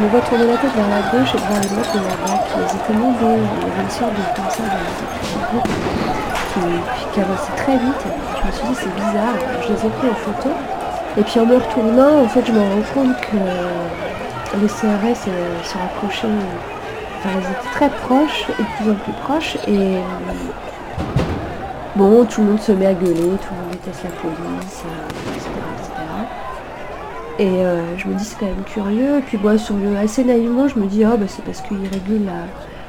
me vois tourner la tête vers la gauche et voir les mecs de la droite qui étaient mouvés. Il y avait une sorte de de, qui, avançait très vite. Je me suis dit c'est bizarre. Je les ai pris en photo. Et puis en me retournant, en fait, je me rends compte que les CRS euh, se rapprochaient. Enfin, elles étaient très proches et de plus en plus proches. Et bon, tout le monde se met à gueuler, tout le monde déteste la police, etc. Et euh, je me dis c'est quand même curieux. Et puis moi, sur le, assez naïvement, je me dis oh bah, c'est parce qu'il régule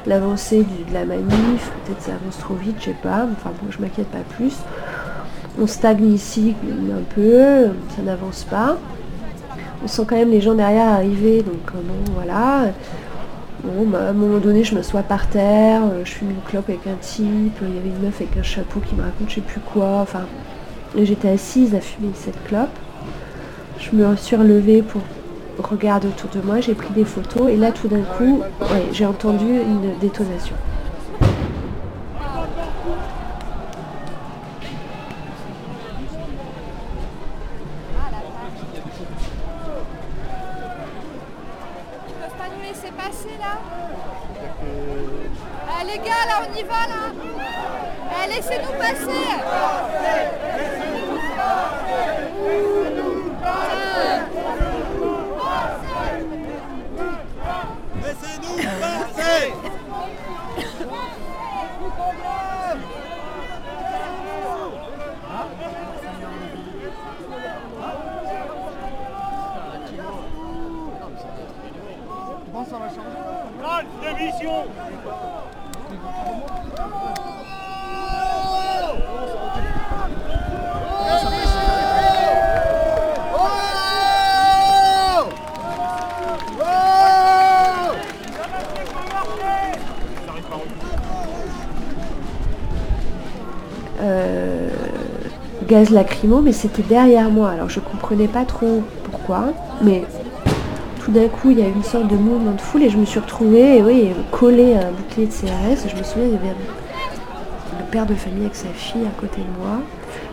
l'avancée de la manif, peut-être ça avance trop vite, je sais pas. Enfin bon, je m'inquiète pas plus. On stagne ici un peu, ça n'avance pas. On sent quand même les gens derrière arriver, donc euh, bon voilà. Bon, bah, à un moment donné, je m'assois par terre, euh, je fume une clope avec un type, il y avait une meuf avec un chapeau qui me raconte je sais plus quoi. Enfin, j'étais assise à fumer cette clope. Je me suis relevée pour regarder autour de moi, j'ai pris des photos et là tout d'un coup, j'ai entendu une détonation. laissez-nous passer Laissez-nous passer Bon, ça va changer. démission gaz lacrymo, mais c'était derrière moi. Alors je comprenais pas trop pourquoi, mais tout d'un coup il y a eu une sorte de mouvement de foule et je me suis retrouvée oui, collée à un bouclier de CRS. Je me souviens, il y avait le père de famille avec sa fille à côté de moi.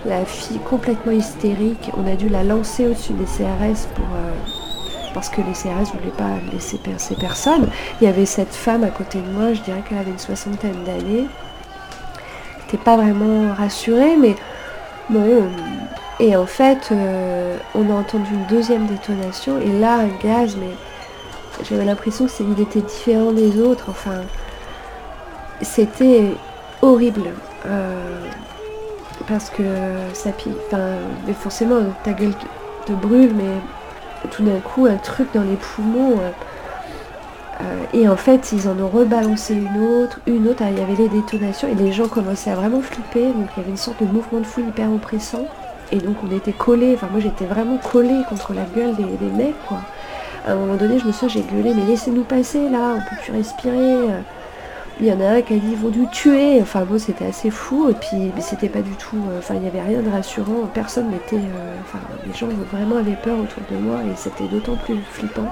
La fille complètement hystérique, on a dû la lancer au-dessus des CRS pour, euh, parce que les CRS ne voulaient pas laisser percer personne. Il y avait cette femme à côté de moi, je dirais qu'elle avait une soixantaine d'années. n'était pas vraiment rassurée, mais Et en fait, euh, on a entendu une deuxième détonation, et là, un gaz, mais j'avais l'impression que il était différent des autres. Enfin, c'était horrible. Euh, parce que ça pique. Forcément, ta gueule te, brûle, mais tout d'un coup, un truc dans les poumons. Euh, et en fait, ils en ont rebalancé une autre, une autre, il y avait les détonations et les gens commençaient à vraiment flipper, donc il y avait une sorte de mouvement de foule hyper oppressant. Et donc on était collés, enfin moi j'étais vraiment collée contre la gueule des, mecs quoi. À un moment donné je me souviens j'ai gueulé mais laissez-nous passer là, on peut plus respirer. Il y en a un qui a dit ils vont nous tuer. Enfin bon c'était assez fou et puis c'était pas du tout. Euh, enfin il n'y avait rien de rassurant, personne n'était. Euh, enfin les gens vraiment avaient peur autour de moi et c'était d'autant plus flippant.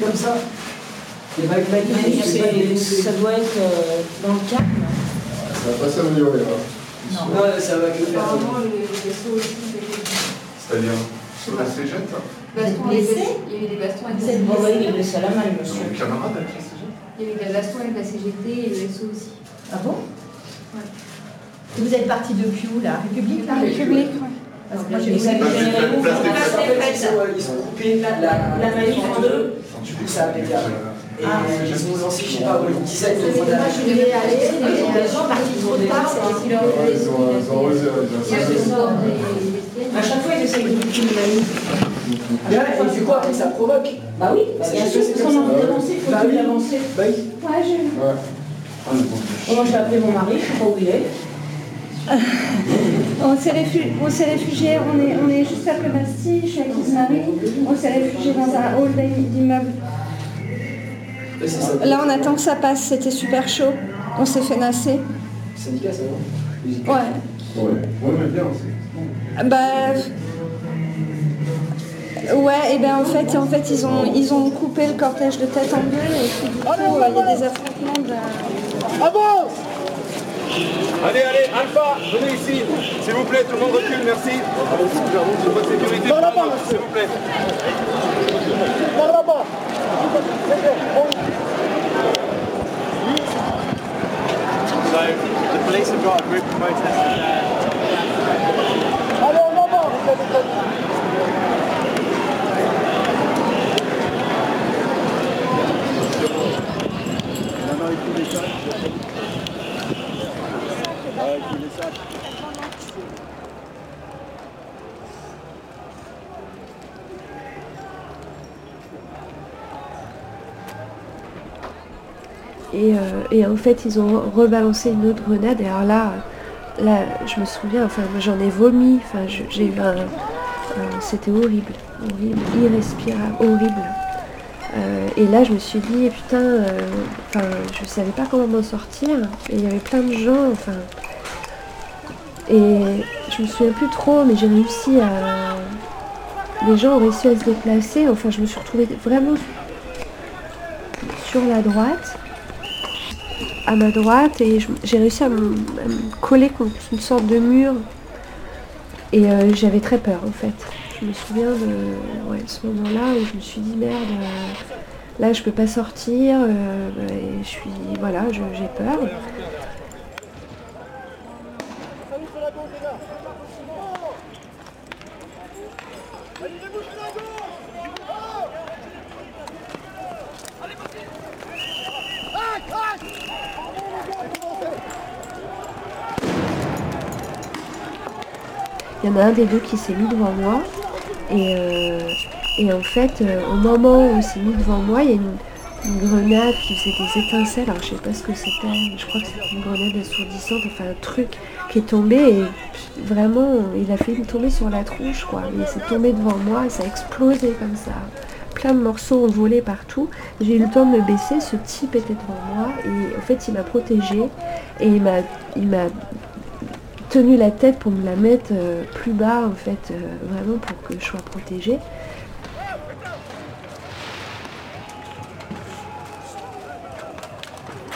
Comme ça. Ça doit être euh, dans le calme. Ça va pas s'améliorer là. Non, non ça va que faire. Apparemment, les vaisseaux aussi, C'est-à-dire sur la cégette Il y a eu des bastons avec la CGT. Il y a eu des blessés à la main, monsieur. camarade avec la CGT Il y a eu des bastons avec la CGT et le vaisseau aussi. Ah bon Ouais. Vous êtes parti depuis où, la République La République, oui. Parce que moi j'ai vu Ils ont coupé la manif en deux, du coup ça a pété Et ils ont lancé, je sais pas, une dizaine de je devais aller, les gens partis trop tard, c'est leur À chaque fois ils essayent de une manif. Et du coup après ça provoque. Bah oui, bien c'est qu'on a envie d'avancer, il faut avancer. Bah oui. Ouais, j'ai vu. Moi j'ai appelé mon mari, je sais pas où il est. on s'est réfugié, on s'est réfugié, on est, on est juste après Bastille, je suis avec Ismarie, on s'est réfugié dans un hall d'immeuble. Là, on attend que ça passe, c'était super chaud, on s'est fait nasser. Syndicat, ça Ouais. Ouais, ouais, mais bien aussi. Bah. Ouais, et ben en fait, en fait ils, ont, ils ont coupé le cortège de tête en deux et puis, du coup, euh, il y a des affrontements. de- Avance Allez, allez, Alpha, venez ici. S'il vous plaît, tout le monde recule, merci. C'est votre sécurité. Par là-bas, S'il vous plaît. Par là-bas So, the police have got a group of protesters there. Allez, en les amis. Et, euh, et en fait, ils ont rebalancé une autre grenade. Et alors là, là je me souviens, enfin, j'en ai vomi. Enfin, j'ai eu un. C'était horrible, horrible, irrespirable, horrible. Euh, et là, je me suis dit, putain, euh, je savais pas comment m'en sortir. Et il y avait plein de gens, enfin. Et je me souviens plus trop, mais j'ai réussi à. Les gens ont réussi à se déplacer. Enfin, je me suis retrouvée vraiment sur la droite à ma droite et j'ai réussi à me, coller contre une sorte de mur. Et euh, j'avais très peur en fait. Je me souviens de ouais, ce moment-là où je me suis dit merde, euh, là je peux pas sortir, euh, et je suis. Voilà, j'ai peur. Un des deux qui s'est mis devant moi. Et, euh, et en fait, euh, au moment où il s'est mis devant moi, il y a une, grenade qui faisait des étincelles. Alors je sais pas ce que c'était, je crois que c'était une grenade assourdissante, enfin un truc qui est tombé et vraiment, il a fait tomber sur la tronche quoi. Il s'est tombé devant moi et ça a explosé comme ça. Plein de morceaux ont volé partout. J'ai eu le temps de me baisser, ce type était devant moi et en fait il m'a protégée et il m'a tenu la tête pour me la mettre euh, plus bas en fait, euh, vraiment pour que je sois protégée.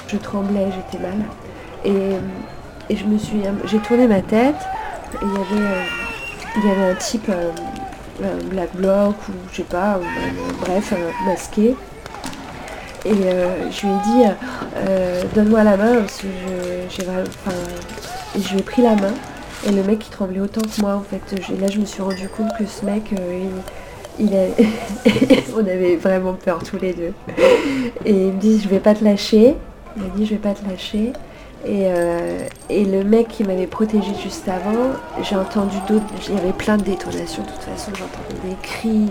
Je tremblais, j'étais mal. Et, et je me suis, j'ai tourné ma tête et il y avait, euh, il y avait un type, euh, un black bloc ou je sais pas, euh, bref, euh, masqué. Et euh, je lui ai dit, euh, donne-moi la main parce que j'ai vraiment- je lui ai pris la main. Et le mec il tremblait autant que moi en fait. Là je me suis rendu compte que ce mec, euh, il, il a- on avait vraiment peur tous les deux. Et il me dit je vais pas te lâcher. Il m'a dit je vais pas te lâcher. Et, euh, le mec qui m'avait protégé juste avant, j'ai entendu d'autres, il y avait plein de détonations de toute façon, j'entendais des cris,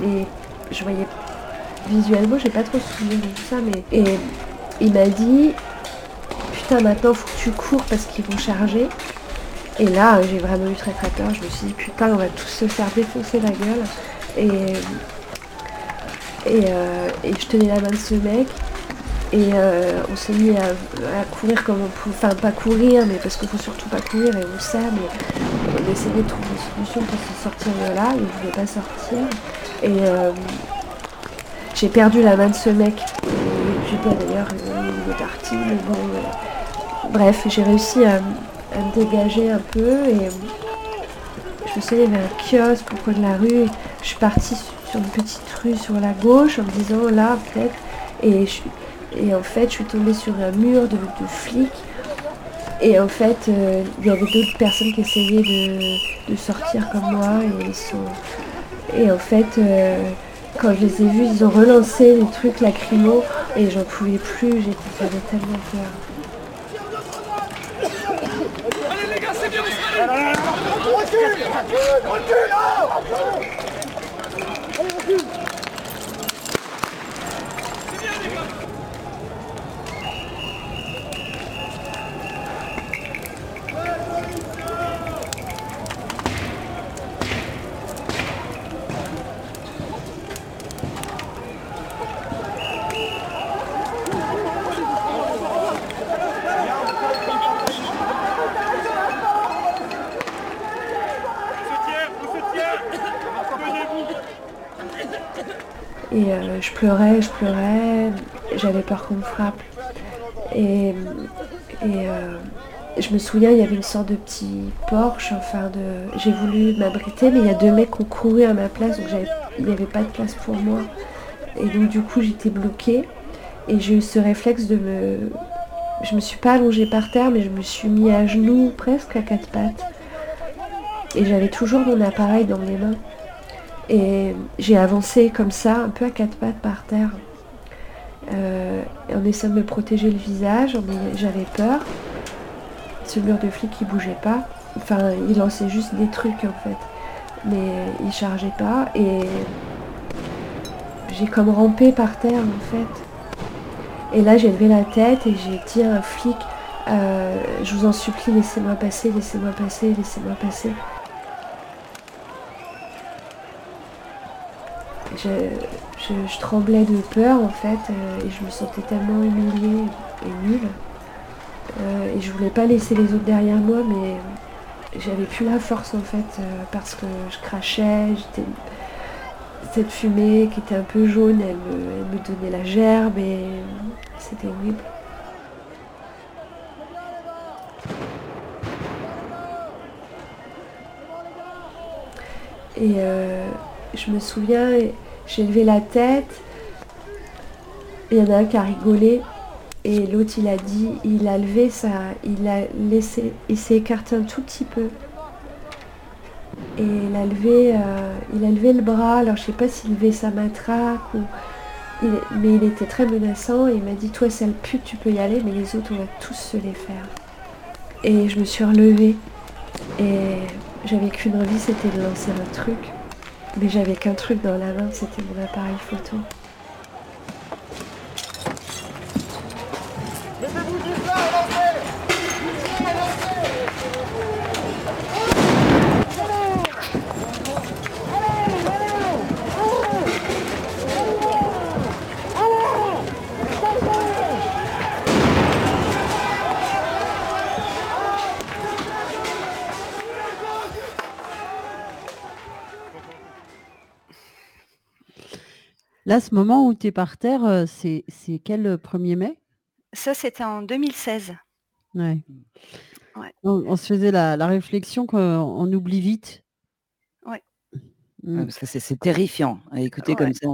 des- je voyais visuellement, j'ai pas trop souvenir de tout ça, mais et il m'a dit putain maintenant faut que tu cours parce qu'ils vont charger. Et là j'ai vraiment eu très très peur, je me suis dit putain on va tous se faire défoncer la gueule. Et, et, euh, je tenais la main de ce mec. Et euh, on s'est mis à, courir comme on pouvait, enfin pas courir, mais parce qu'il faut surtout pas courir et on sait, mais on essayait de trouver une solution pour se sortir de là, il ne voulait pas sortir. Et euh, j'ai perdu la main de ce mec. Et J'ai pas d'ailleurs euh, il est mais bon. Bref, j'ai réussi à, me dégager un peu et je me il y avait un kiosque au coin de la rue? Je suis partie sur une petite rue sur la gauche en me disant là peut-être. Et, en fait, je suis tombée sur un mur de, flics. Et en fait, euh, il y avait d'autres personnes qui essayaient de, sortir comme moi. Et, en fait, euh, quand je les ai vus, ils ont relancé les trucs lacrymaux. Et j'en pouvais plus. J'étais- tellement peur. Et je pleurais, je pleurais, j'avais peur qu'on me frappe. Et, et je me souviens, il y avait une sorte de petit Porsche, enfin. J'ai voulu m'abriter, mais il y a deux mecs qui ont couru à ma place, donc il n'y avait pas de place pour moi. Et donc du coup j'étais bloquée. Et j'ai eu ce réflexe de me. Je me suis pas allongée par terre, mais je me suis mis à genoux presque à quatre pattes. Et j'avais toujours mon appareil dans les mains. Et j'ai avancé comme ça, un peu à quatre pattes par terre. Euh, en essayant de me protéger le visage, j'avais peur ce mur de flic qui bougeait pas. Enfin, il lançait juste des trucs en fait. Mais il chargeait pas et j'ai comme rampé par terre en fait. Et là j'ai levé la tête et j'ai dit à un flic, euh, je vous en supplie, laissez-moi passer, laissez-moi passer, laissez-moi passer. Je, tremblais de peur en fait euh, et je me sentais tellement humiliée et nulle. Euh, et je voulais pas laisser les autres derrière moi, mais j'avais plus la force en fait, euh, parce que je crachais, j'étais cette fumée qui était un peu jaune, elle me, donnait la gerbe et c'était horrible. Et je me souviens, j'ai levé la tête, il y en a un qui a rigolé et l'autre, il a dit, il a levé ça, il a laissé, il s'est écarté un tout petit peu. Et il a levé, euh, il a levé le bras. Alors je sais pas s'il levait sa matraque ou, mais il était très menaçant. Et il m'a dit, toi, sale pute, tu peux y aller, mais les autres, on va tous se les faire. Et je me suis relevée. Et j'avais qu'une envie, c'était de lancer un truc. Mais j'avais qu'un truc dans la main, c'était mon appareil photo. Là, ce moment où tu es par terre, euh, c'est quel 1er mai? Ça, c'était en 2016. Ouais. On, se faisait la, la réflexion qu'on oublie vite. Mmh. parce que c'est terrifiant à écouter comme ça.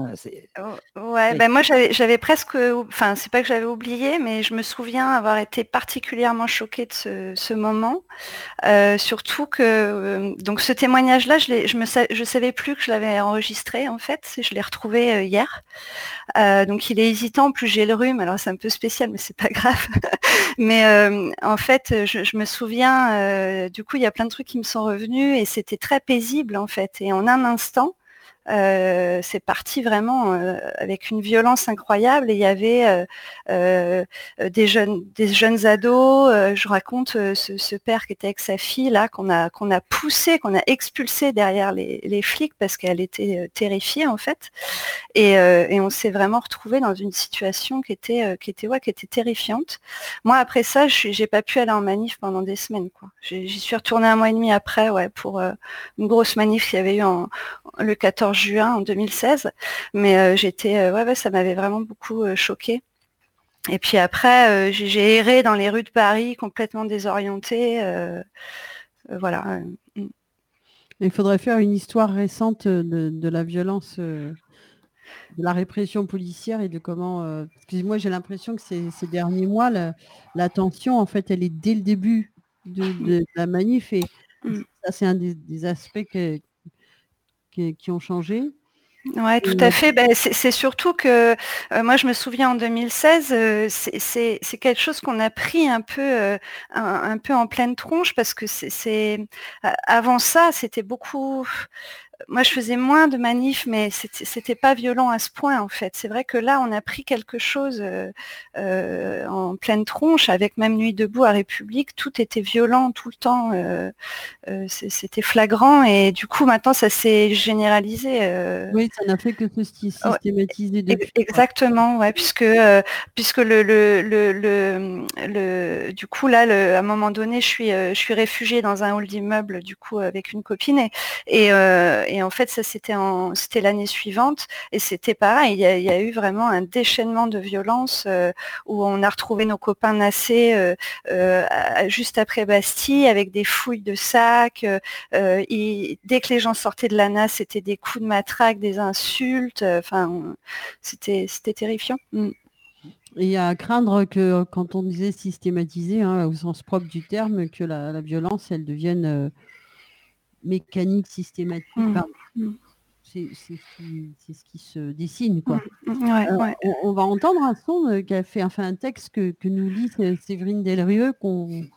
Oh, ouais, ben moi j'avais presque, enfin c'est pas que j'avais oublié, mais je me souviens avoir été particulièrement choquée de ce, moment. Euh, surtout que euh, donc ce témoignage-là, je, je me je savais plus que je l'avais enregistré en fait, je l'ai retrouvé euh, hier. donc il est hésitant, plus j'ai le rhume, alors c'est un peu spécial, mais c'est pas grave. mais en fait, je, je me souviens, du coup il y a plein de trucs qui me sont revenus et c'était très paisible en fait. Et en un instant, l'instant, euh, c'est parti vraiment euh, avec une violence incroyable. Et il y avait euh, des jeunes des jeunes ados je raconte ce, père qui était avec sa fille là qu'on a qu'on a poussé qu'on a expulsé derrière les, flics parce qu'elle était terrifiée en fait. Et, on s'est vraiment retrouvé dans une situation qui était qui était ouais, qui était terrifiante. Moi après ça j'ai pas pu aller en manif pendant des semaines j'y suis retournée un mois et demi après ouais pour une grosse manif qu'il y avait eu en, le 14 juin en 2016. Mais euh, j'étais, euh, ouais, ça m'avait vraiment beaucoup euh, choqué. Et puis après, j'ai erré dans les rues de Paris complètement désorientée. voilà. Mm. Il faudrait faire une histoire récente de, la violence, de la répression policière et de comment. moi, j'ai l'impression que ces, derniers mois, la, tension, en fait, elle est dès le début de, la manif et mm. ça, c'est un des, aspects que, qui, ont changé. Oui, tout à fait. Ben, c'est surtout que euh, moi, je me souviens en 2016, euh, c'est quelque chose qu'on a pris un peu, euh, un, peu en pleine tronche parce que c'est avant ça, c'était beaucoup moi, je faisais moins de manifs, mais c'était pas violent à ce point, en fait. C'est vrai que là, on a pris quelque chose euh, euh, en pleine tronche, avec même Nuit debout à République. Tout était violent tout le temps. Euh, c'était flagrant. Et du coup, maintenant, ça s'est généralisé. Oui, ça n'a fait que se systématiser. Depuis, exactement, ouais, puisque, puisque le, le, le, le, du coup, là, à un moment donné, je suis, je suis réfugiée dans un hall d'immeuble, du coup, avec une copine. Et, et et, en fait, ça c'était en, c'était l'année suivante, et c'était pareil. Il y, a, eu vraiment un déchaînement de violence où on a retrouvé nos copains nassés juste après Bastille avec des fouilles de sacs. Dès que les gens sortaient de la NAS, c'était des coups de matraque, des insultes. Enfin, c'était c'était terrifiant. Mm. Et à craindre que quand on disait systématiser, hein, au sens propre du terme, que la, violence, elle devienne euh, mécanique, systématique. Mmh. C'est ce qui se dessine. Quoi. Mmh. Euh, on, va entendre un son euh, qui a fait enfin, un texte que, nous lit Séverine Delrieux, qu'on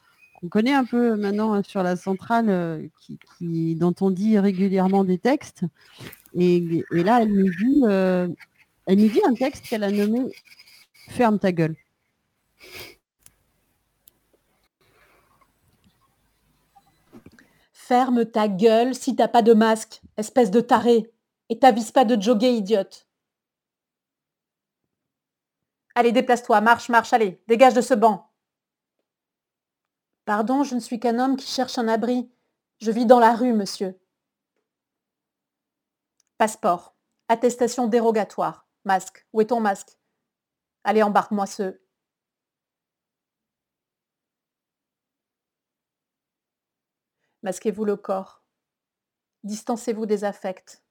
connaît un peu maintenant hein, sur la centrale, qui, dont on dit régulièrement des textes. Et, là, elle nous dit, elle nous dit un texte qu'elle a nommé Ferme ta gueule. Ferme ta gueule si t'as pas de masque, espèce de taré, et t'avises pas de jogger, idiote. Allez, déplace-toi, marche, marche, allez, dégage de ce banc. Pardon, je ne suis qu'un homme qui cherche un abri. Je vis dans la rue, monsieur. Passeport. Attestation dérogatoire. Masque. Où est ton masque? Allez, embarque-moi ce. Masquez-vous le corps. Distancez-vous des affects.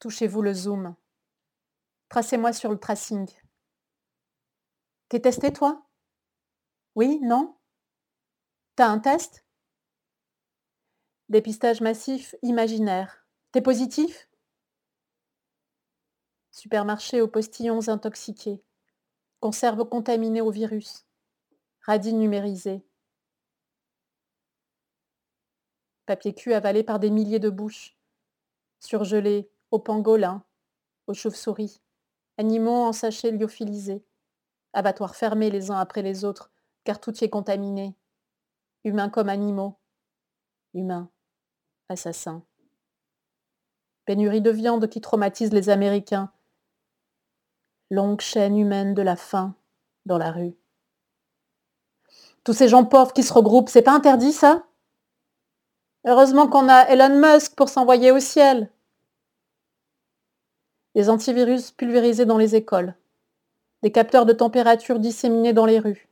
Touchez-vous le zoom. Tracez-moi sur le tracing. T'es testé, toi? Oui Non? T'as un test? Dépistage massif imaginaire. T'es positif? Supermarché aux postillons intoxiqués. Conserve contaminée au virus. Radis numérisé. Papier cul avalé par des milliers de bouches. Surgelé aux pangolins, aux chauves-souris. Animaux en sachets lyophilisés. Abattoirs fermés les uns après les autres, car tout y est contaminé. Humains comme animaux. Humains. Assassins. Pénurie de viande qui traumatise les Américains longue chaîne humaine de la faim dans la rue. Tous ces gens pauvres qui se regroupent, c'est pas interdit ça? Heureusement qu'on a Elon Musk pour s'envoyer au ciel. Des antivirus pulvérisés dans les écoles. Des capteurs de température disséminés dans les rues.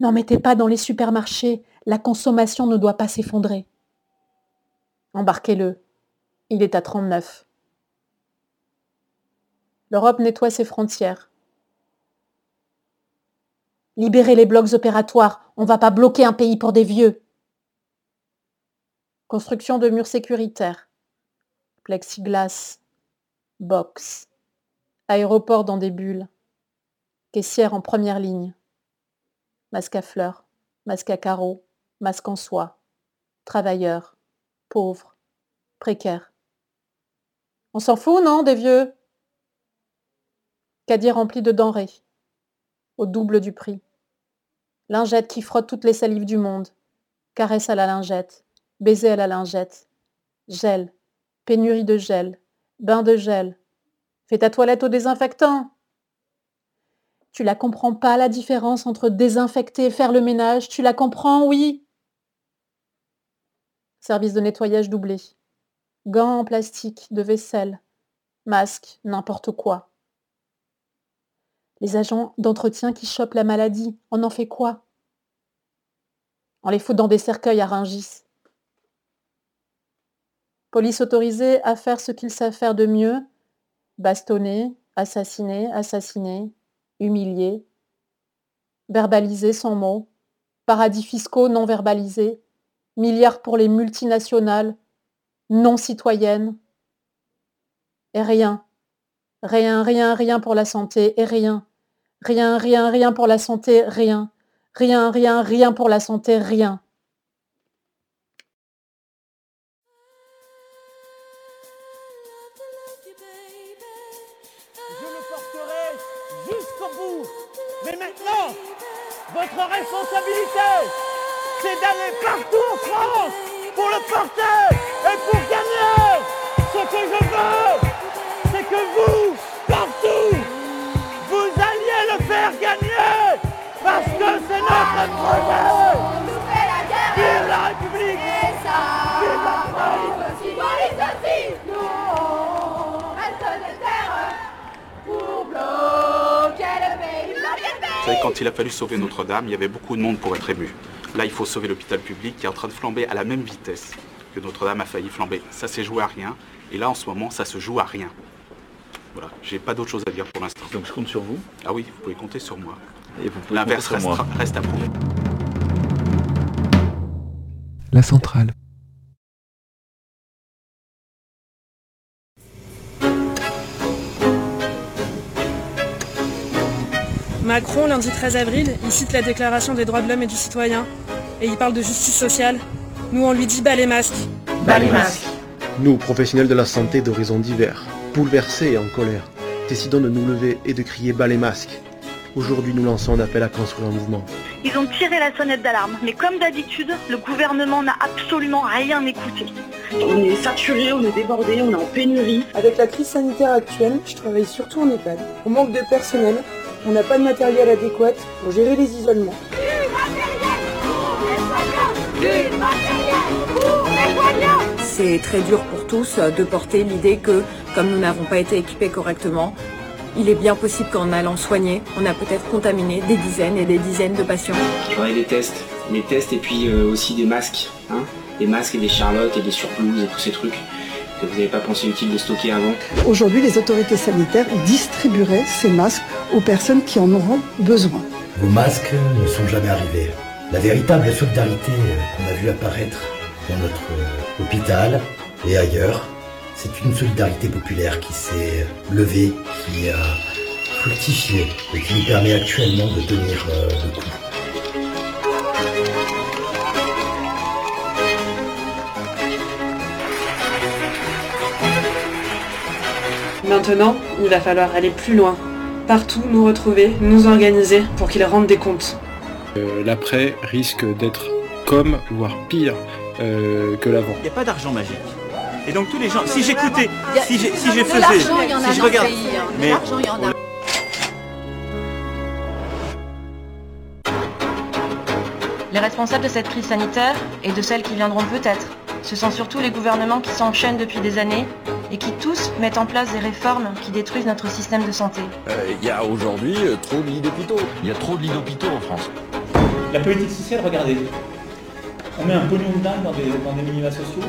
N'en mettez pas dans les supermarchés, la consommation ne doit pas s'effondrer. Embarquez-le. Il est à 39. L'Europe nettoie ses frontières. Libérez les blocs opératoires, on ne va pas bloquer un pays pour des vieux. Construction de murs sécuritaires. Plexiglas. Box. Aéroport dans des bulles. Caissière en première ligne. Masque à fleurs. Masque à carreaux. Masque en soie. Travailleurs. Pauvres. Précaires. On s'en fout, non, des vieux? Caddie rempli de denrées, au double du prix. Lingette qui frotte toutes les salives du monde. Caresse à la lingette, baiser à la lingette. Gel, pénurie de gel, bain de gel. Fais ta toilette au désinfectant. Tu la comprends pas la différence entre désinfecter et faire le ménage Tu la comprends, oui Service de nettoyage doublé. Gants en plastique, de vaisselle. Masque, n'importe quoi. Les agents d'entretien qui chopent la maladie, on en fait quoi? On les fout dans des cercueils à Ringis. Police autorisée à faire ce qu'ils savent faire de mieux, bastonner, assassiner, assassiner, humilier, verbaliser sans mots, paradis fiscaux non verbalisés, milliards pour les multinationales, non citoyennes, et rien, rien, rien, rien pour la santé, et rien, Rien, rien, rien pour la santé, rien. Rien, rien, rien pour la santé, rien. Le et pour gagner. Ce que je veux, c'est que vous, partout, faire gagner parce que c'est notre projet. Quand il a fallu sauver Notre-Dame, il y avait beaucoup de monde pour être ému. Là, il faut sauver l'hôpital public qui est en train de flamber à la même vitesse que Notre-Dame a failli flamber. Ça s'est joué à rien. Et là, en ce moment, ça se joue à rien. Voilà, j'ai pas d'autre chose à dire pour l'instant. Donc je compte sur vous? Ah oui, vous pouvez compter sur moi. L'inverse reste à prouver. La centrale. Macron, lundi 13 avril, il cite la Déclaration des droits de l'homme et du citoyen et il parle de justice sociale. Nous, on lui dit bas les masques. Bas les masques. Nous, professionnels de la santé d'horizons divers, bouleversés et en colère, décidons de nous lever et de crier bas les masques. Aujourd'hui, nous lançons un appel à construire un mouvement. Ils ont tiré la sonnette d'alarme, mais comme d'habitude, le gouvernement n'a absolument rien écouté. On est saturé, on est débordé, on est en pénurie. Avec la crise sanitaire actuelle, je travaille surtout en EHPAD. On manque de personnel, on n'a pas de matériel adéquat pour gérer les isolements. C'est très dur pour tous de porter l'idée que, comme nous n'avons pas été équipés correctement, il est bien possible qu'en allant soigner, on a peut-être contaminé des dizaines et des dizaines de patients. Travaille des tests, des tests et puis euh, aussi des masques, hein, des masques et des charlottes et des surplouses et tous ces trucs que vous n'avez pas pensé utile de stocker avant. Aujourd'hui, les autorités sanitaires distribueraient ces masques aux personnes qui en auront besoin. Vos masques ne sont jamais arrivés. La véritable solidarité euh, qu'on a vu apparaître dans notre euh, hôpital et ailleurs, c'est une solidarité populaire qui s'est levée, qui a fructifié et qui nous permet actuellement de tenir euh, le coup. Maintenant, il va falloir aller plus loin. Partout nous retrouver, nous organiser pour qu'ils rendent des comptes. Euh, L'après risque d'être comme, voire pire euh, que l'avant. Il n'y a pas d'argent magique. Et donc tous les gens, si j'écoutais, si j'ai- si je faisais, l'argent, il y en a si je regarde, pays, hein. Mais l'argent, il y en a. Les responsables de cette crise sanitaire et de celles qui viendront peut-être, ce sont surtout les gouvernements qui s'enchaînent depuis des années et qui tous mettent en place des réformes qui détruisent notre système de santé. Il y a aujourd'hui euh, trop de lits d'hôpitaux. Il y a trop de lits d'hôpitaux en France. La politique sociale, regardez. On met un pognon de dingue dans des, dans des minima sociaux.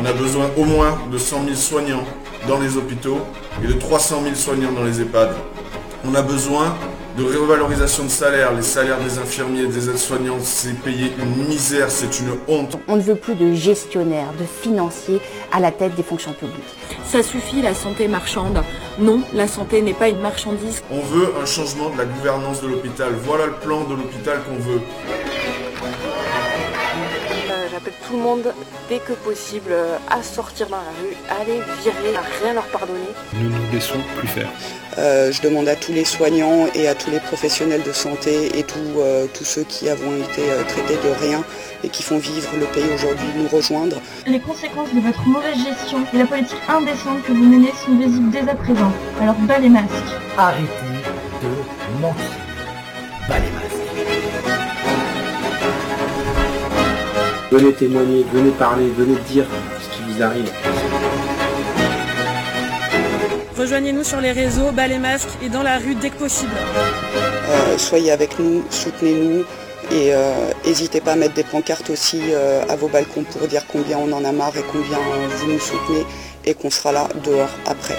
On a besoin au moins de 100 000 soignants dans les hôpitaux et de 300 000 soignants dans les EHPAD. On a besoin de revalorisation de salaire. Les salaires des infirmiers et des aides-soignants, c'est payé une misère, c'est une honte. On ne veut plus de gestionnaires, de financiers à la tête des fonctions publiques. Ça suffit la santé marchande. Non, la santé n'est pas une marchandise. On veut un changement de la gouvernance de l'hôpital. Voilà le plan de l'hôpital qu'on veut. Tout le monde dès que possible euh, à sortir dans la rue, à aller virer, à rien leur pardonner. Ne nous laissons plus faire. Euh, je demande à tous les soignants et à tous les professionnels de santé et tous, euh, tous ceux qui avons été euh, traités de rien et qui font vivre le pays aujourd'hui de nous rejoindre. Les conséquences de votre mauvaise gestion et la politique indécente que vous menez sont visibles dès à présent. Alors bas les masques. Arrêtez de mentir. Bas les masques. Venez témoigner, venez parler, venez dire ce qui vous arrive. Rejoignez-nous sur les réseaux, bas les masques et dans la rue dès que possible. Euh, soyez avec nous, soutenez-nous et euh, n'hésitez pas à mettre des pancartes aussi euh, à vos balcons pour dire combien on en a marre et combien euh, vous nous soutenez et qu'on sera là dehors après.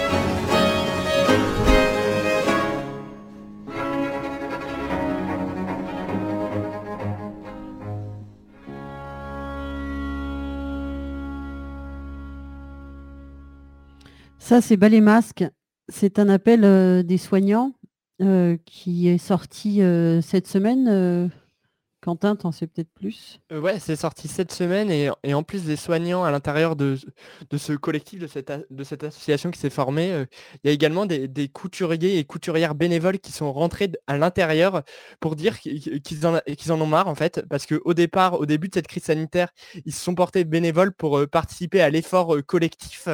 Ça, c'est Bas les masques. C'est un appel euh, des soignants euh, qui est sorti euh, cette semaine. Quentin, t'en sais peut-être plus? Euh, ouais, c'est sorti cette semaine et, en plus des soignants à l'intérieur de, de ce collectif, de cette, de cette association qui s'est formée, euh, il y a également des, couturiers et couturières bénévoles qui sont rentrés à l'intérieur pour dire qu'ils en, en ont marre en fait, parce qu'au départ, au début de cette crise sanitaire, ils se sont portés bénévoles pour euh, participer à l'effort collectif,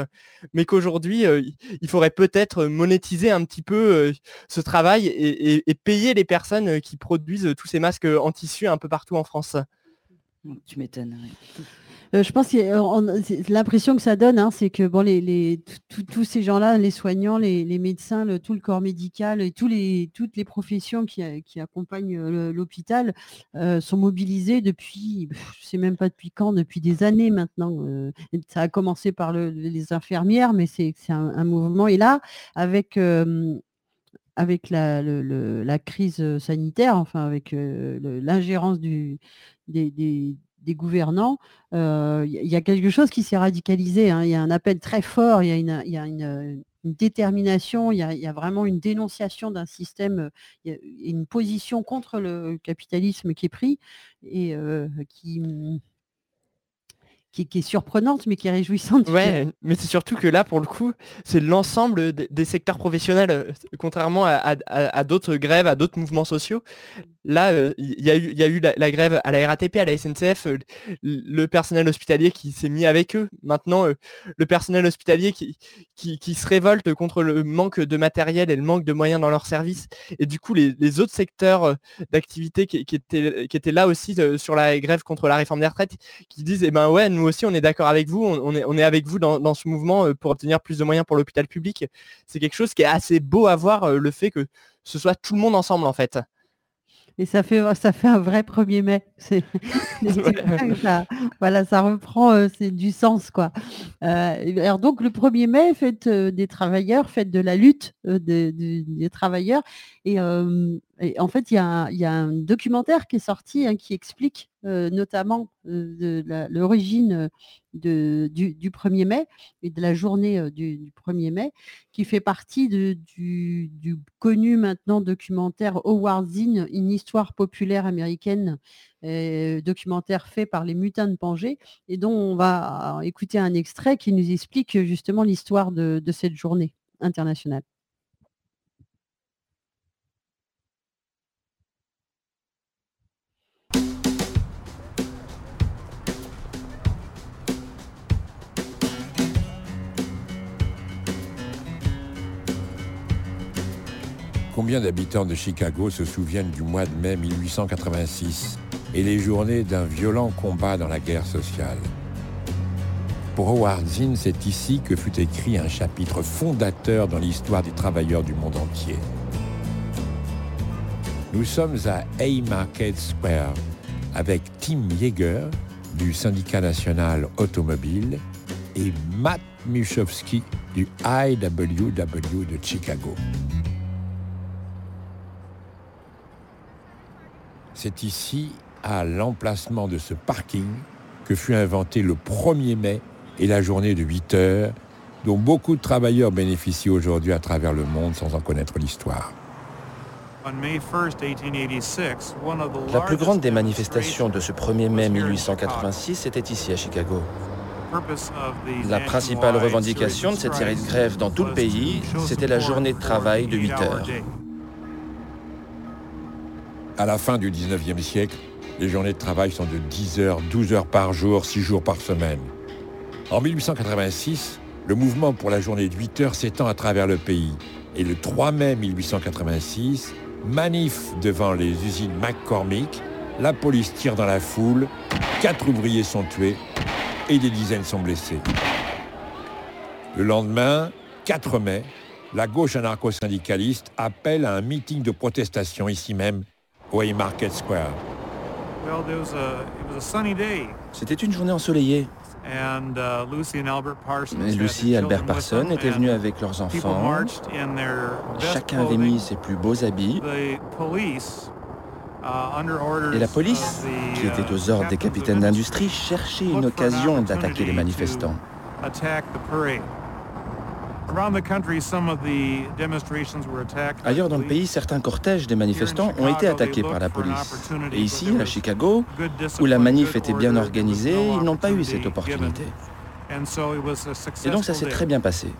mais qu'aujourd'hui, il- faudrait peut-être monétiser un petit peu ce travail et, payer les personnes qui produisent tous ces masques en tissu un peu partout en France. Tu m'étonnes. ouais. Euh, je pense que euh, l'impression que ça donne, hein, c'est que bon, les, tous ces gens-là, les soignants, les, les médecins, le- tout le corps médical et tous les, toutes les professions qui, accompagnent euh, le- l'hôpital euh, sont mobilisés depuis, je sais même pas depuis quand, depuis des années maintenant. euh, ça a commencé par le- les infirmières, mais c'est c'est un, un mouvement. Et là, avec euh, avec la, la crise sanitaire, enfin avec l'ingérence des, gouvernants, il y, a- quelque chose qui s'est radicalisé. hein. Il y a un appel très fort, il y a une, détermination, il y, a, vraiment une dénonciation d'un système, une position contre le capitalisme qui est pris et qui, qui, est surprenante, mais qui est réjouissante. Ouais, mais c'est surtout que là, pour le coup, c'est l'ensemble des, secteurs professionnels, euh, contrairement à- à d'autres grèves, à d'autres mouvements sociaux. Là, euh, il y, a eu, la, grève à la RATP, à la SNCF, euh, le personnel hospitalier qui s'est mis avec eux. Maintenant, euh, le personnel hospitalier qui, se révolte contre le manque de matériel et le manque de moyens dans leurs services. Et du coup, les, autres secteurs d'activité qui, étaient, là aussi sur la grève contre la réforme des retraites, qui disent, eh ben ouais, nous aussi, on est d'accord avec vous, on, est, avec vous dans, ce mouvement pour obtenir plus de moyens pour l'hôpital public. C'est quelque chose qui est assez beau à voir, le fait que ce soit tout le monde ensemble, en fait. Et ça fait, ça fait un vrai 1er mai. C'est, ça, voilà, ça reprend euh, c'est du sens. Quoi. Euh, alors donc le 1er mai, fête euh, des travailleurs, fête de la lutte euh, des, des- des travailleurs. Et, et en fait, il y, a un- il y a un documentaire qui est sorti hein, qui explique euh, notamment euh, de l'origine euh, du, du 1er mai et de la journée du, du 1er mai, qui fait partie du, connu maintenant documentaire Howard Zinn, une histoire populaire américaine, documentaire fait par les mutins de Pangée, et dont on va écouter un extrait qui nous explique justement l'histoire de cette journée internationale. Combien d'habitants de Chicago se souviennent du mois de mai 1886 et les journées d'un violent combat dans la guerre sociale? Pour Howard Zinn, c'est ici que fut écrit un chapitre fondateur dans l'histoire des travailleurs du monde entier. Nous sommes à Haymarket Square avec Tim Yeager du syndicat national automobile et Matt Michowski du IWW de Chicago. C'est ici, à l'emplacement de ce parking, que fut inventé le 1er mai et la journée de 8 heures, dont beaucoup de travailleurs bénéficient aujourd'hui à travers le monde sans en connaître l'histoire. La plus grande des manifestations de ce 1er mai 1886 était ici à Chicago. La principale revendication de cette série de grèves dans tout le pays, c'était la journée de travail de 8 heures. À la fin du 19e siècle, les journées de travail sont de 10 heures, 12 heures par jour, 6 jours par semaine. En 1886, le mouvement pour la journée de 8 heures s'étend à travers le pays. Et le 3 mai 1886, manif devant les usines McCormick, la police tire dans la foule, quatre ouvriers sont tués et des dizaines sont blessés. Le lendemain, 4 mai, la gauche anarcho-syndicaliste appelle à un meeting de protestation ici même, Square? C'était une journée ensoleillée. Et Lucy et Albert Parson étaient venus avec leurs enfants. Chacun avait mis ses plus beaux habits. Et la police, qui était aux ordres des capitaines d'industrie, cherchait une occasion d'attaquer les manifestants. Ailleurs dans le pays, certains cortèges des manifestants ont été attaqués par la police. Et ici, à Chicago, où la manif était bien organisée, ils n'ont pas eu cette opportunité. Et donc ça s'est très bien passé.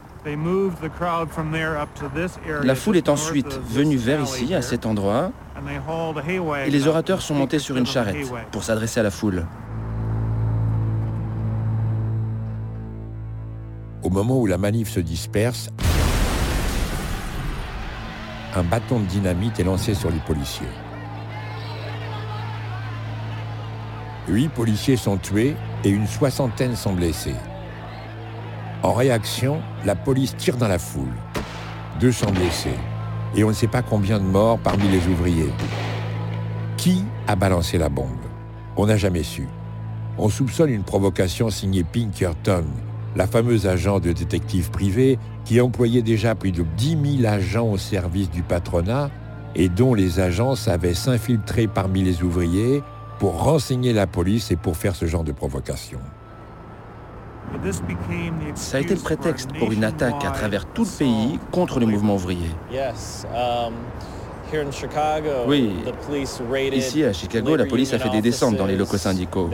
La foule est ensuite venue vers ici, à cet endroit, et les orateurs sont montés sur une charrette pour s'adresser à la foule. Au moment où la manif se disperse, un bâton de dynamite est lancé sur les policiers. Huit policiers sont tués et une soixantaine sont blessés. En réaction, la police tire dans la foule. Deux sont blessés. Et on ne sait pas combien de morts parmi les ouvriers. Qui a balancé la bombe? On n'a jamais su. On soupçonne une provocation signée Pinkerton, la fameuse agent de détective privé qui employait déjà plus de 10 000 agents au service du patronat et dont les agents savaient s'infiltrer parmi les ouvriers pour renseigner la police et pour faire ce genre de provocation. Ça a été le prétexte pour une attaque à travers tout le pays contre le mouvement ouvrier. Um, oui, ici à Chicago, la police a fait des descentes dans les locaux syndicaux.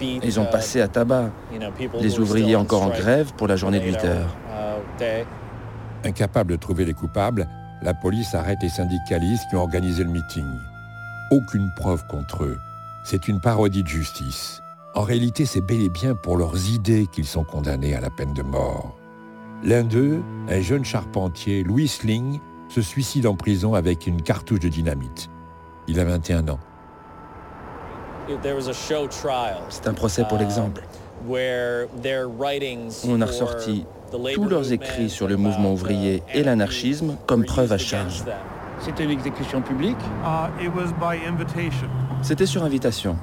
Ils ont uh, passé à tabac les ouvriers encore en grève pour la journée de 8 heures. uh, Incapable de trouver les coupables, la police arrête les syndicalistes qui ont organisé le meeting. Aucune preuve contre eux. C'est une parodie de justice. En réalité, c'est bel et bien pour leurs idées qu'ils sont condamnés à la peine de mort. L'un d'eux, un jeune charpentier, Louis Sling, se suicide en prison avec une cartouche de dynamite. Il a 21 ans. C'est un procès pour l'exemple. On a ressorti tous leurs écrits sur le mouvement ouvrier et l'anarchisme comme preuve à charge. C'était une exécution publique? C'était sur invitation.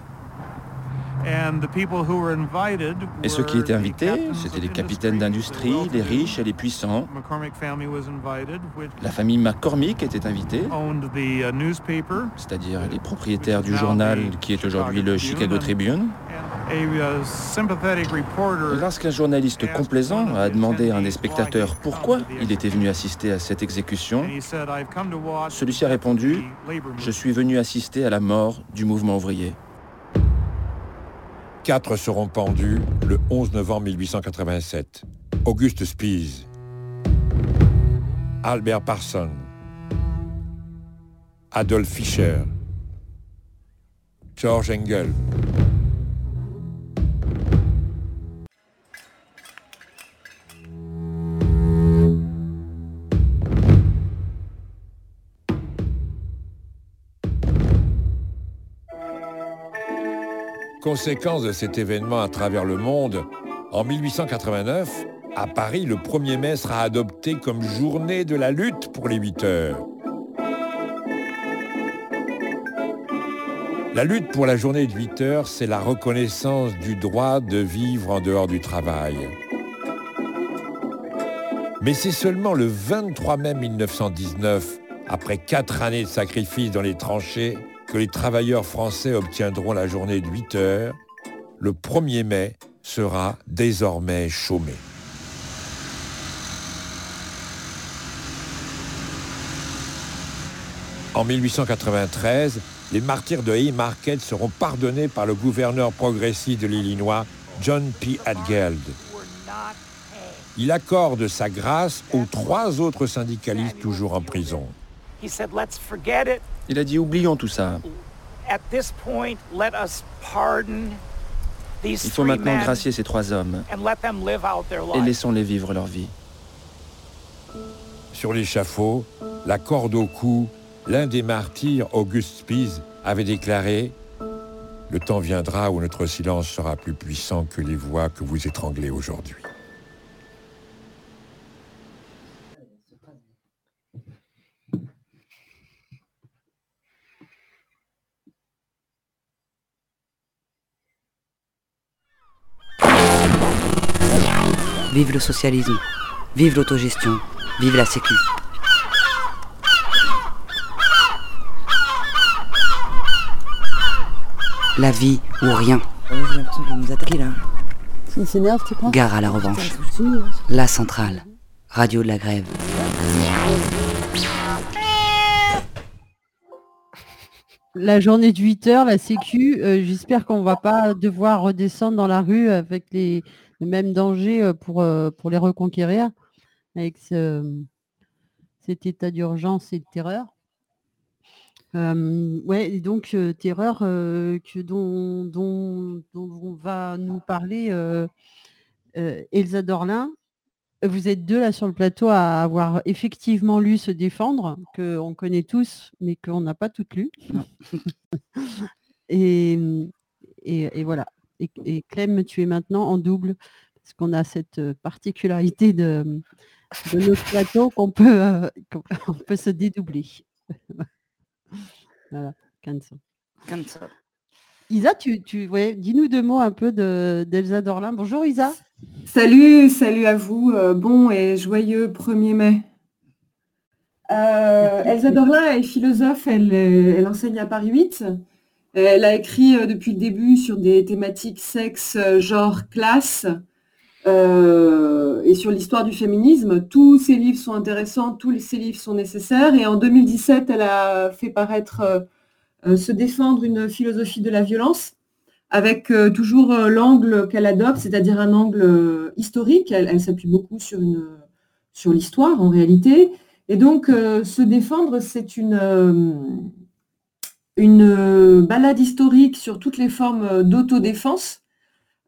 Et ceux qui étaient invités, c'était les capitaines d'industrie, les riches et les puissants. La famille McCormick était invitée, c'est-à-dire les propriétaires du journal qui est aujourd'hui le Chicago Tribune. Lorsqu'un journaliste complaisant a demandé à un des spectateurs pourquoi il était venu assister à cette exécution, celui-ci a répondu ⁇ Je suis venu assister à la mort du mouvement ouvrier ⁇ Quatre seront pendus le 11 novembre 1887. Auguste Spies, Albert Parson, Adolf Fischer, George Engel, Conséquence de cet événement à travers le monde, en 1889, à Paris, le 1er mai sera adopté comme journée de la lutte pour les 8 heures. La lutte pour la journée de 8 heures, c'est la reconnaissance du droit de vivre en dehors du travail. Mais c'est seulement le 23 mai 1919, après quatre années de sacrifices dans les tranchées, que les travailleurs français obtiendront la journée de 8 heures, le 1er mai sera désormais chômé. En 1893, les martyrs de Haymarket seront pardonnés par le gouverneur progressiste de l'Illinois, John P. Hadgeld. Il accorde sa grâce aux trois autres syndicalistes toujours en prison. Il a dit oublions tout ça. Il faut maintenant gracier ces trois hommes et laissons-les vivre leur vie. Sur l'échafaud, la corde au cou, l'un des martyrs, Auguste Spies, avait déclaré Le temps viendra où notre silence sera plus puissant que les voix que vous étranglez aujourd'hui. Vive le socialisme, vive l'autogestion, vive la sécu. La vie ou rien. Gare à la revanche. La centrale. Radio de la grève. La journée de 8 heures, la sécu, euh, j'espère qu'on va pas devoir redescendre dans la rue avec les, le même danger pour, pour les reconquérir avec cet état d'urgence et de terreur. ouais, et donc terreur que dont, dont, on va nous parler Elsa Dorlin, vous êtes deux là sur le plateau à avoir effectivement lu Se défendre, qu'on connaît tous, mais qu'on n'a pas toutes lu. et, et, voilà. Et, Clem, tu es maintenant en double, parce qu'on a cette particularité de, de notre plateau qu'on peut, euh, peut se dédoubler. voilà, 15 Isa, tu, tu dis-nous deux mots un peu d'Elsa Dorlin. Bonjour Isa. Salut, salut à vous. Euh, bon et joyeux 1er mai. Euh, Elsa Dorlin est philosophe, elle, elle, enseigne à Paris 8. Elle a écrit euh, depuis le début sur des thématiques sexe, genre, classe et sur l'histoire du féminisme. Tous ses livres sont intéressants, tous ses livres sont nécessaires. Et en 2017, elle a fait paraître Se défendre une philosophie de la violence avec euh, toujours euh, l'angle qu'elle adopte, c'est-à-dire un angle euh, historique. Elle, s'appuie beaucoup sur, sur l'histoire en réalité. Et donc, se défendre, c'est une, une balade historique sur toutes les formes d'autodéfense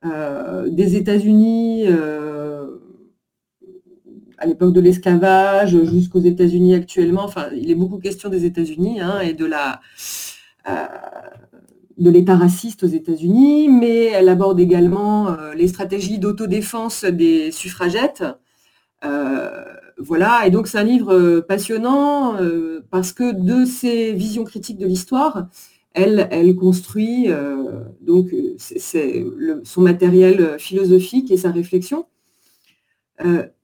des États-Unis à l'époque de l'esclavage jusqu'aux États-Unis actuellement. Enfin, il est beaucoup question des États-Unis hein, et de la de l'État raciste aux États-Unis, mais elle aborde également euh, les stratégies d'autodéfense des suffragettes. Euh, voilà, et donc c'est un livre euh, passionnant parce que de ses visions critiques de l'histoire, elle, construit donc c'est son matériel philosophique et sa réflexion.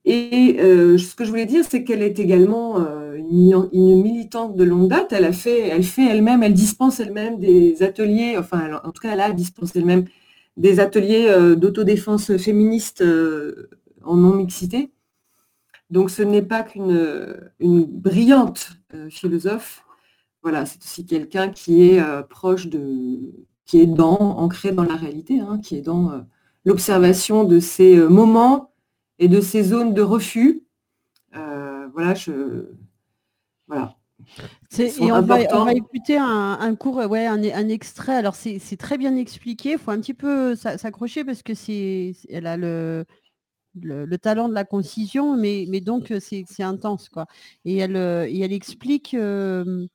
et ce que je voulais dire, c'est qu'elle est également une, militante de longue date. Elle a fait, elle fait elle-même, elle dispense elle-même des ateliers, enfin, en tout cas, elle a dispensé elle-même des ateliers euh, d'autodéfense féministe euh, en non-mixité. Donc, ce n'est pas qu'une une brillante euh, philosophe. Voilà, c'est aussi quelqu'un qui est proche de, qui est dans, ancré dans la réalité, hein, qui est dans l'observation de ces moments et de ces zones de refus. voilà, je, voilà. Et on va, écouter un, cours, ouais, un, extrait. Alors c'est très bien expliqué. Il faut un petit peu s'accrocher parce que c'est, elle a le, le, talent de la concision, mais, donc c'est intense quoi. Et elle, elle explique, euh,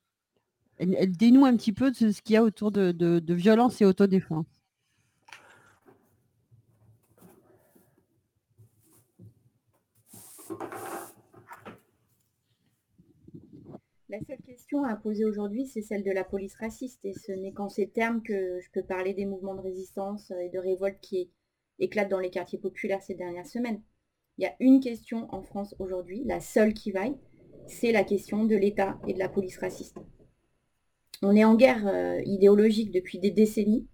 elle, dénoue un petit peu de ce qu'il y a autour de, violence et autodéfense. La seule question à poser aujourd'hui, c'est celle de la police raciste. Et ce n'est qu'en ces termes que je peux parler des mouvements de résistance et de révolte qui éclatent dans les quartiers populaires ces dernières semaines. Il y a une question en France aujourd'hui, la seule qui vaille, c'est la question de l'État et de la police raciste. On est en guerre euh, idéologique depuis des décennies,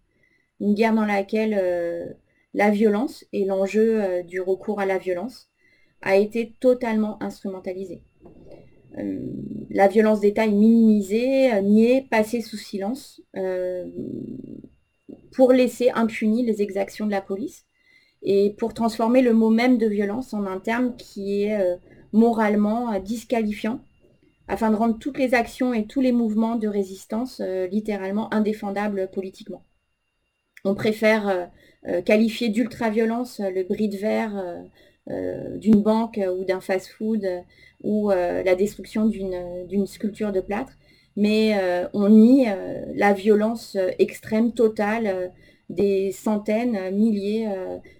une guerre dans laquelle euh, la violence et l'enjeu euh, du recours à la violence a été totalement instrumentalisé. La violence d'État est minimisée, niée, passée sous silence, pour laisser impunis les exactions de la police et pour transformer le mot même de violence en un terme qui est moralement disqualifiant, afin de rendre toutes les actions et tous les mouvements de résistance littéralement indéfendables politiquement. On préfère qualifier d'ultra-violence le bris de verre d'une banque ou d'un fast-food ou euh, la destruction d'une sculpture de plâtre, mais euh, on nie euh, la violence extrême totale des centaines, milliers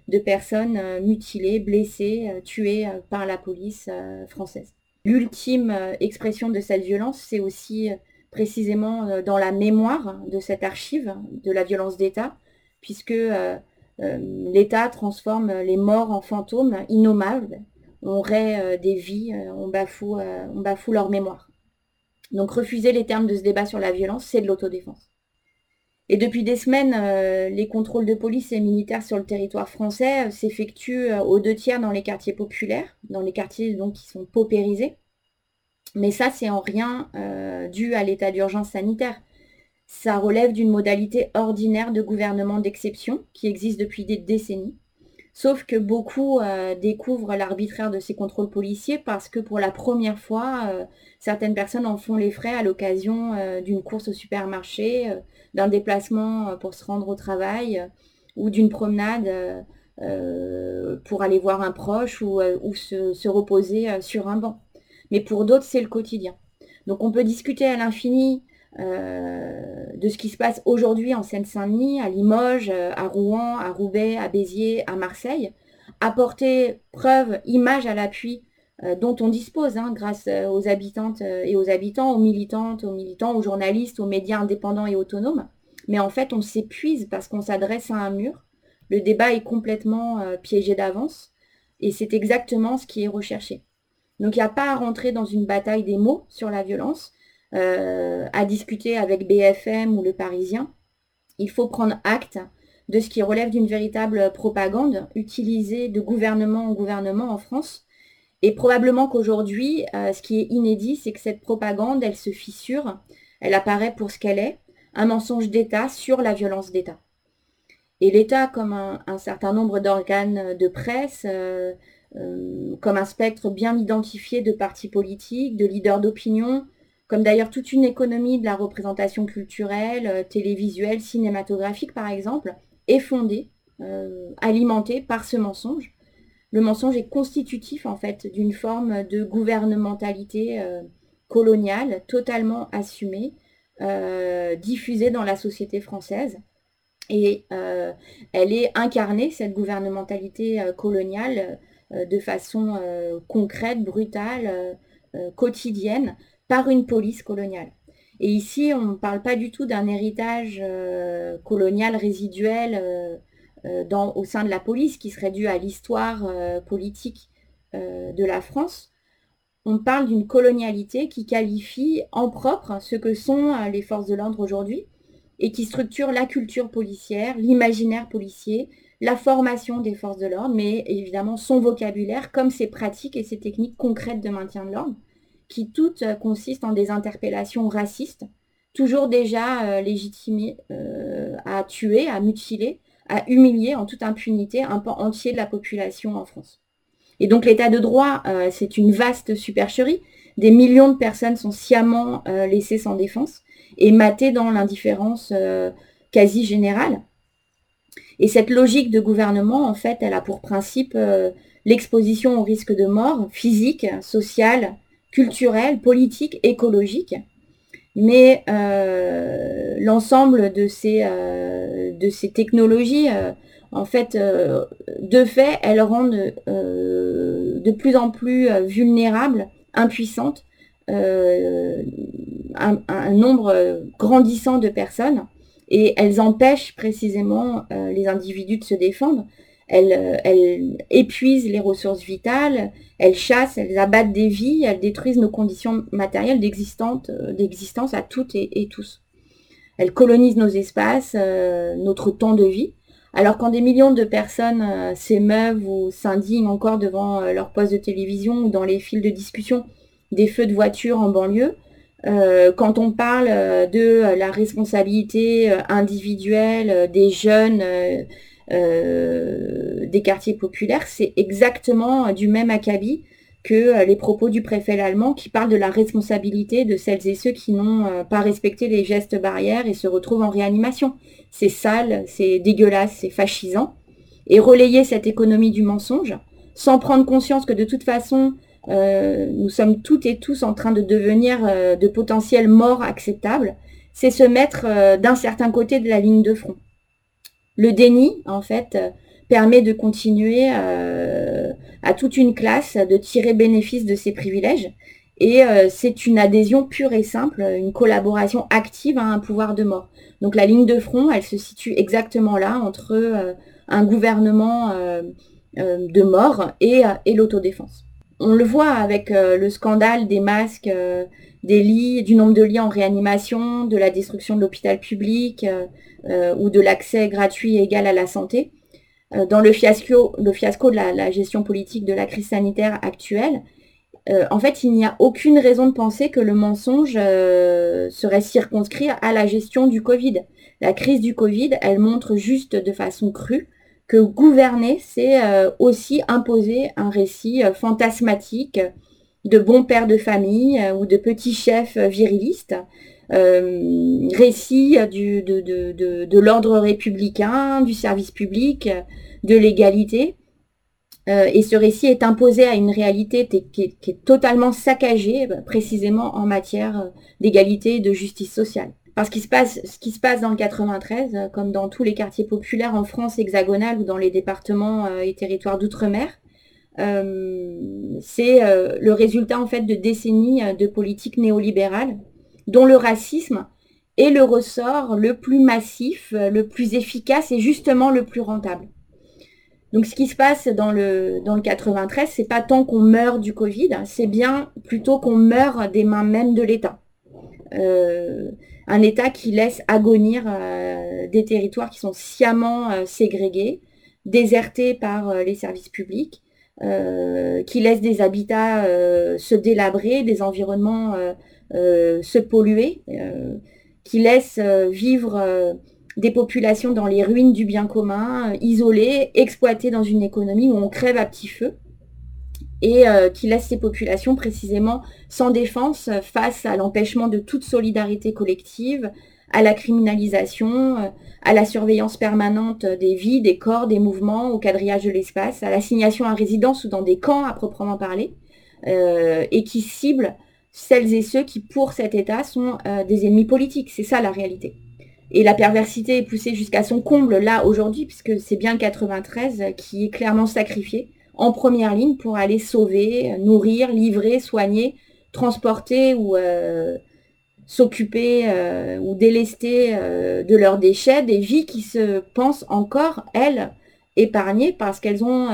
de personnes mutilées, blessées, tuées par la police française. L'ultime expression de cette violence, c'est aussi précisément dans la mémoire de cette archive de la violence d'État, puisque l'État transforme les morts en fantômes innommables on raie euh, des vies, euh, on bafoue, euh, on bafoue leur mémoire. Donc refuser les termes de ce débat sur la violence, c'est de l'autodéfense. Et depuis des semaines, les contrôles de police et militaires sur le territoire français s'effectuent aux deux tiers dans les quartiers populaires, dans les quartiers donc, qui sont paupérisés. Mais ça, c'est en rien dû à l'état d'urgence sanitaire. Ça relève d'une modalité ordinaire de gouvernement d'exception qui existe depuis des décennies Sauf que beaucoup euh, découvrent l'arbitraire de ces contrôles policiers parce que pour la première fois, euh, certaines personnes en font les frais à l'occasion euh, d'une course au supermarché, d'un déplacement pour se rendre au travail ou d'une promenade pour aller voir un proche ou, se, reposer sur un banc. Mais pour d'autres, c'est le quotidien. Donc on peut discuter à l'infini de ce qui se passe aujourd'hui en Seine-Saint-Denis, à Limoges, à Rouen, à Roubaix, à Béziers, à Marseille, apporter preuve, image à l'appui dont on dispose hein, grâce aux habitantes et aux habitants, aux militantes, aux militants, aux journalistes, aux médias indépendants et autonomes. Mais en fait, on s'épuise parce qu'on s'adresse à un mur. Le débat est complètement piégé d'avance et c'est exactement ce qui est recherché. Donc il n'y a pas à rentrer dans une bataille des mots sur la violence, euh, à discuter avec BFM ou le Parisien. Il faut prendre acte de ce qui relève d'une véritable propagande utilisée de gouvernement en gouvernement en France. Et probablement qu'aujourd'hui, euh, ce qui est inédit, c'est que cette propagande, elle se fissure, elle apparaît pour ce qu'elle est, un mensonge d'État sur la violence d'État. Et l'État, comme un, certain nombre d'organes de presse, euh, comme un spectre bien identifié de partis politiques, de leaders d'opinion, comme d'ailleurs toute une économie de la représentation culturelle, euh, télévisuelle, cinématographique par exemple, est fondée, euh, alimentée par ce mensonge. Le mensonge est constitutif en fait d'une forme de gouvernementalité coloniale totalement assumée, diffusée dans la société française. Et elle est incarnée, cette gouvernementalité coloniale, euh, de façon euh, concrète, brutale, euh, quotidienne, par une police coloniale. Et ici, on ne parle pas du tout d'un héritage colonial résiduel au sein de la police qui serait dû à l'histoire politique de la France. On parle d'une colonialité qui qualifie en propre ce que sont les forces de l'ordre aujourd'hui et qui structure la culture policière, l'imaginaire policier, la formation des forces de l'ordre, mais évidemment son vocabulaire, comme ses pratiques et ses techniques concrètes de maintien de l'ordre, qui toutes euh, consistent en des interpellations racistes, toujours déjà euh, légitimées euh, à tuer, à mutiler, à humilier en toute impunité un pan entier de la population en France. Et donc l'état de droit, c'est une vaste supercherie. Des millions de personnes sont sciemment laissées sans défense et matées dans l'indifférence quasi générale. Et cette logique de gouvernement, en fait, elle a pour principe euh, l'exposition au risque de mort physique, sociale, culturelle, politique, écologique. Mais euh, l'ensemble de, ces, euh, technologies, en fait, de fait, elles rendent de plus en plus vulnérables, impuissantes, un, nombre grandissant de personnes et elles empêchent précisément euh, les individus de se défendre. Euh, elles, épuisent les ressources vitales, elles chassent, elles abattent des vies, elles détruisent nos conditions matérielles euh, d'existence à toutes et, tous. Elles colonisent nos espaces, notre temps de vie. Alors quand des millions de personnes s'émeuvent ou s'indignent encore devant leur poste de télévision ou dans les fils de discussion des feux de voiture en banlieue, euh, quand on parle euh, de euh, la responsabilité individuelle des jeunes des quartiers populaires, c'est exactement du même acabit que les propos du préfet allemand qui parle de la responsabilité de celles et ceux qui n'ont pas respecté les gestes barrières et se retrouvent en réanimation. C'est sale, c'est dégueulasse, c'est fascisant. Et relayer cette économie du mensonge, sans prendre conscience que de toute façon, euh, nous sommes toutes et tous en train de devenir euh, de potentiels morts acceptables, c'est se mettre euh, d'un certain côté de la ligne de front. Le déni, en fait, permet de continuer à toute une classe de tirer bénéfice de ses privilèges. Et c'est une adhésion pure et simple, une collaboration active à un pouvoir de mort. Donc la ligne de front, elle se situe exactement là, entre un gouvernement de mort et l'autodéfense on le voit avec euh, le scandale des masques, euh, des lits, du nombre de lits en réanimation, de la destruction de l'hôpital public euh, ou de l'accès gratuit et égal à la santé. dans le fiasco, le fiasco de la, gestion politique de la crise sanitaire actuelle, en fait, il n'y a aucune raison de penser que le mensonge serait circonscrit à la gestion du Covid. La crise du Covid, elle montre juste de façon crue que gouverner, c'est euh, aussi imposer un récit euh, fantasmatique de bons pères de famille euh, ou de petits chefs virilistes, récit du, de, l'ordre républicain, du service public, de l'égalité. et ce récit est imposé à une réalité qui est, totalement saccagée, précisément en matière d'égalité et de justice sociale. Parce qu'il se passe, ce qui se passe dans le 93, comme dans tous les quartiers populaires en France hexagonale ou dans les départements et territoires d'outre-mer, c'est le résultat en fait de décennies de politiques néolibérales dont le racisme est le ressort le plus massif, le plus efficace et justement le plus rentable. Donc ce qui se passe dans le, dans le 93, c'est pas tant qu'on meurt du Covid, c'est bien plutôt qu'on meurt des mains même de l'État. Euh, un État qui laisse agonir euh, des territoires qui sont sciemment euh, ségrégés, désertés par les services publics, qui laisse des habitats se délabrer, des environnements se polluer, qui laisse vivre des populations dans les ruines du bien commun, euh, isolées, exploitées dans une économie où on crève à petit feu, et euh, qui laisse ces populations précisément sans défense face à l'empêchement de toute solidarité collective, à la criminalisation, euh, à la surveillance permanente des vies, des corps, des mouvements, au quadrillage de l'espace, à l'assignation à résidence ou dans des camps à proprement parler, et qui cible celles et ceux qui, pour cet État, sont des ennemis politiques. C'est ça la réalité. Et la perversité est poussée jusqu'à son comble là aujourd'hui, puisque c'est bien 93 qui est clairement sacrifié en première ligne pour aller sauver, nourrir, livrer, soigner, transporter ou euh, s'occuper euh, ou délester euh, de leurs déchets des vies qui se pensent encore, elles, épargnées parce qu'elles ont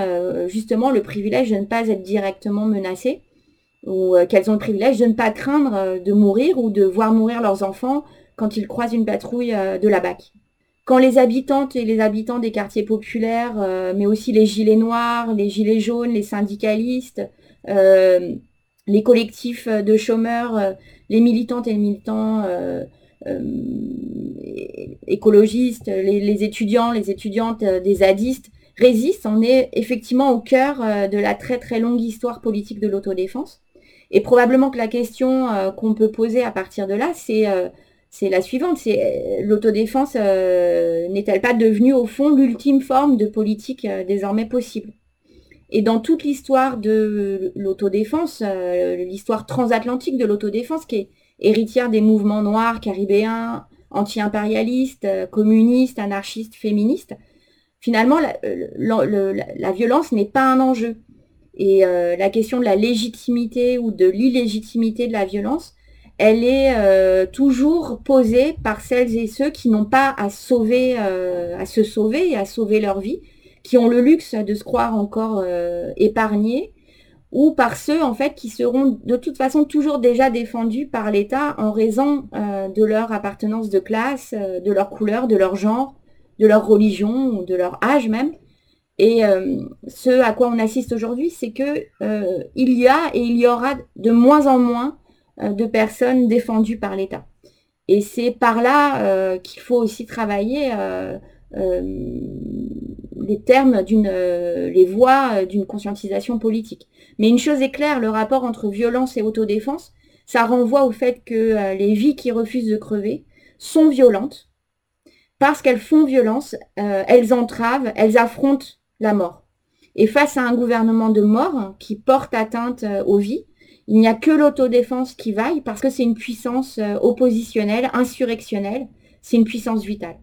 justement le privilège de ne pas être directement menacées ou qu'elles ont le privilège de ne pas craindre de mourir ou de voir mourir leurs enfants quand ils croisent une patrouille de la BAC. Quand les habitantes et les habitants des quartiers populaires, euh, mais aussi les gilets noirs, les gilets jaunes, les syndicalistes, euh, les collectifs de chômeurs, les militantes et les militants écologistes, les, étudiants, les étudiantes des zadistes résistent, on est effectivement au cœur de la très très longue histoire politique de l'autodéfense. Et probablement que la question qu'on peut poser à partir de là, c'est c'est la suivante, c'est euh, l'autodéfense euh, n'est-elle pas devenue au fond l'ultime forme de politique euh, désormais possible? Et dans toute l'histoire de l'autodéfense, l'histoire transatlantique de l'autodéfense, qui est héritière des mouvements noirs, caribéens, anti-impérialistes, communistes, anarchistes, féministes, finalement, la, violence n'est pas un enjeu. Et la question de la légitimité ou de l'illégitimité de la violence, elle est euh, toujours posée par celles et ceux qui n'ont pas à sauver, euh, à se sauver et à sauver leur vie, qui ont le luxe de se croire encore euh, épargnés, ou par ceux en fait qui seront de toute façon toujours déjà défendus par l'État en raison de leur appartenance de classe, de leur couleur, de leur genre, de leur religion de leur âge même. Et ce à quoi on assiste aujourd'hui, c'est que il y a et il y aura de moins en moins euh, de personnes défendues par l'État. Et c'est par là euh, qu'il faut aussi travailler euh, les termes d'une, les voies d'une conscientisation politique. Mais une chose est claire, le rapport entre violence et autodéfense, ça renvoie au fait que les vies qui refusent de crever sont violentes parce qu'elles font violence, elles entravent, elles affrontent la mort. Et face à un gouvernement de mort qui porte atteinte aux vies, il n'y a que l'autodéfense qui vaille parce que c'est une puissance euh, oppositionnelle, insurrectionnelle, c'est une puissance vitale.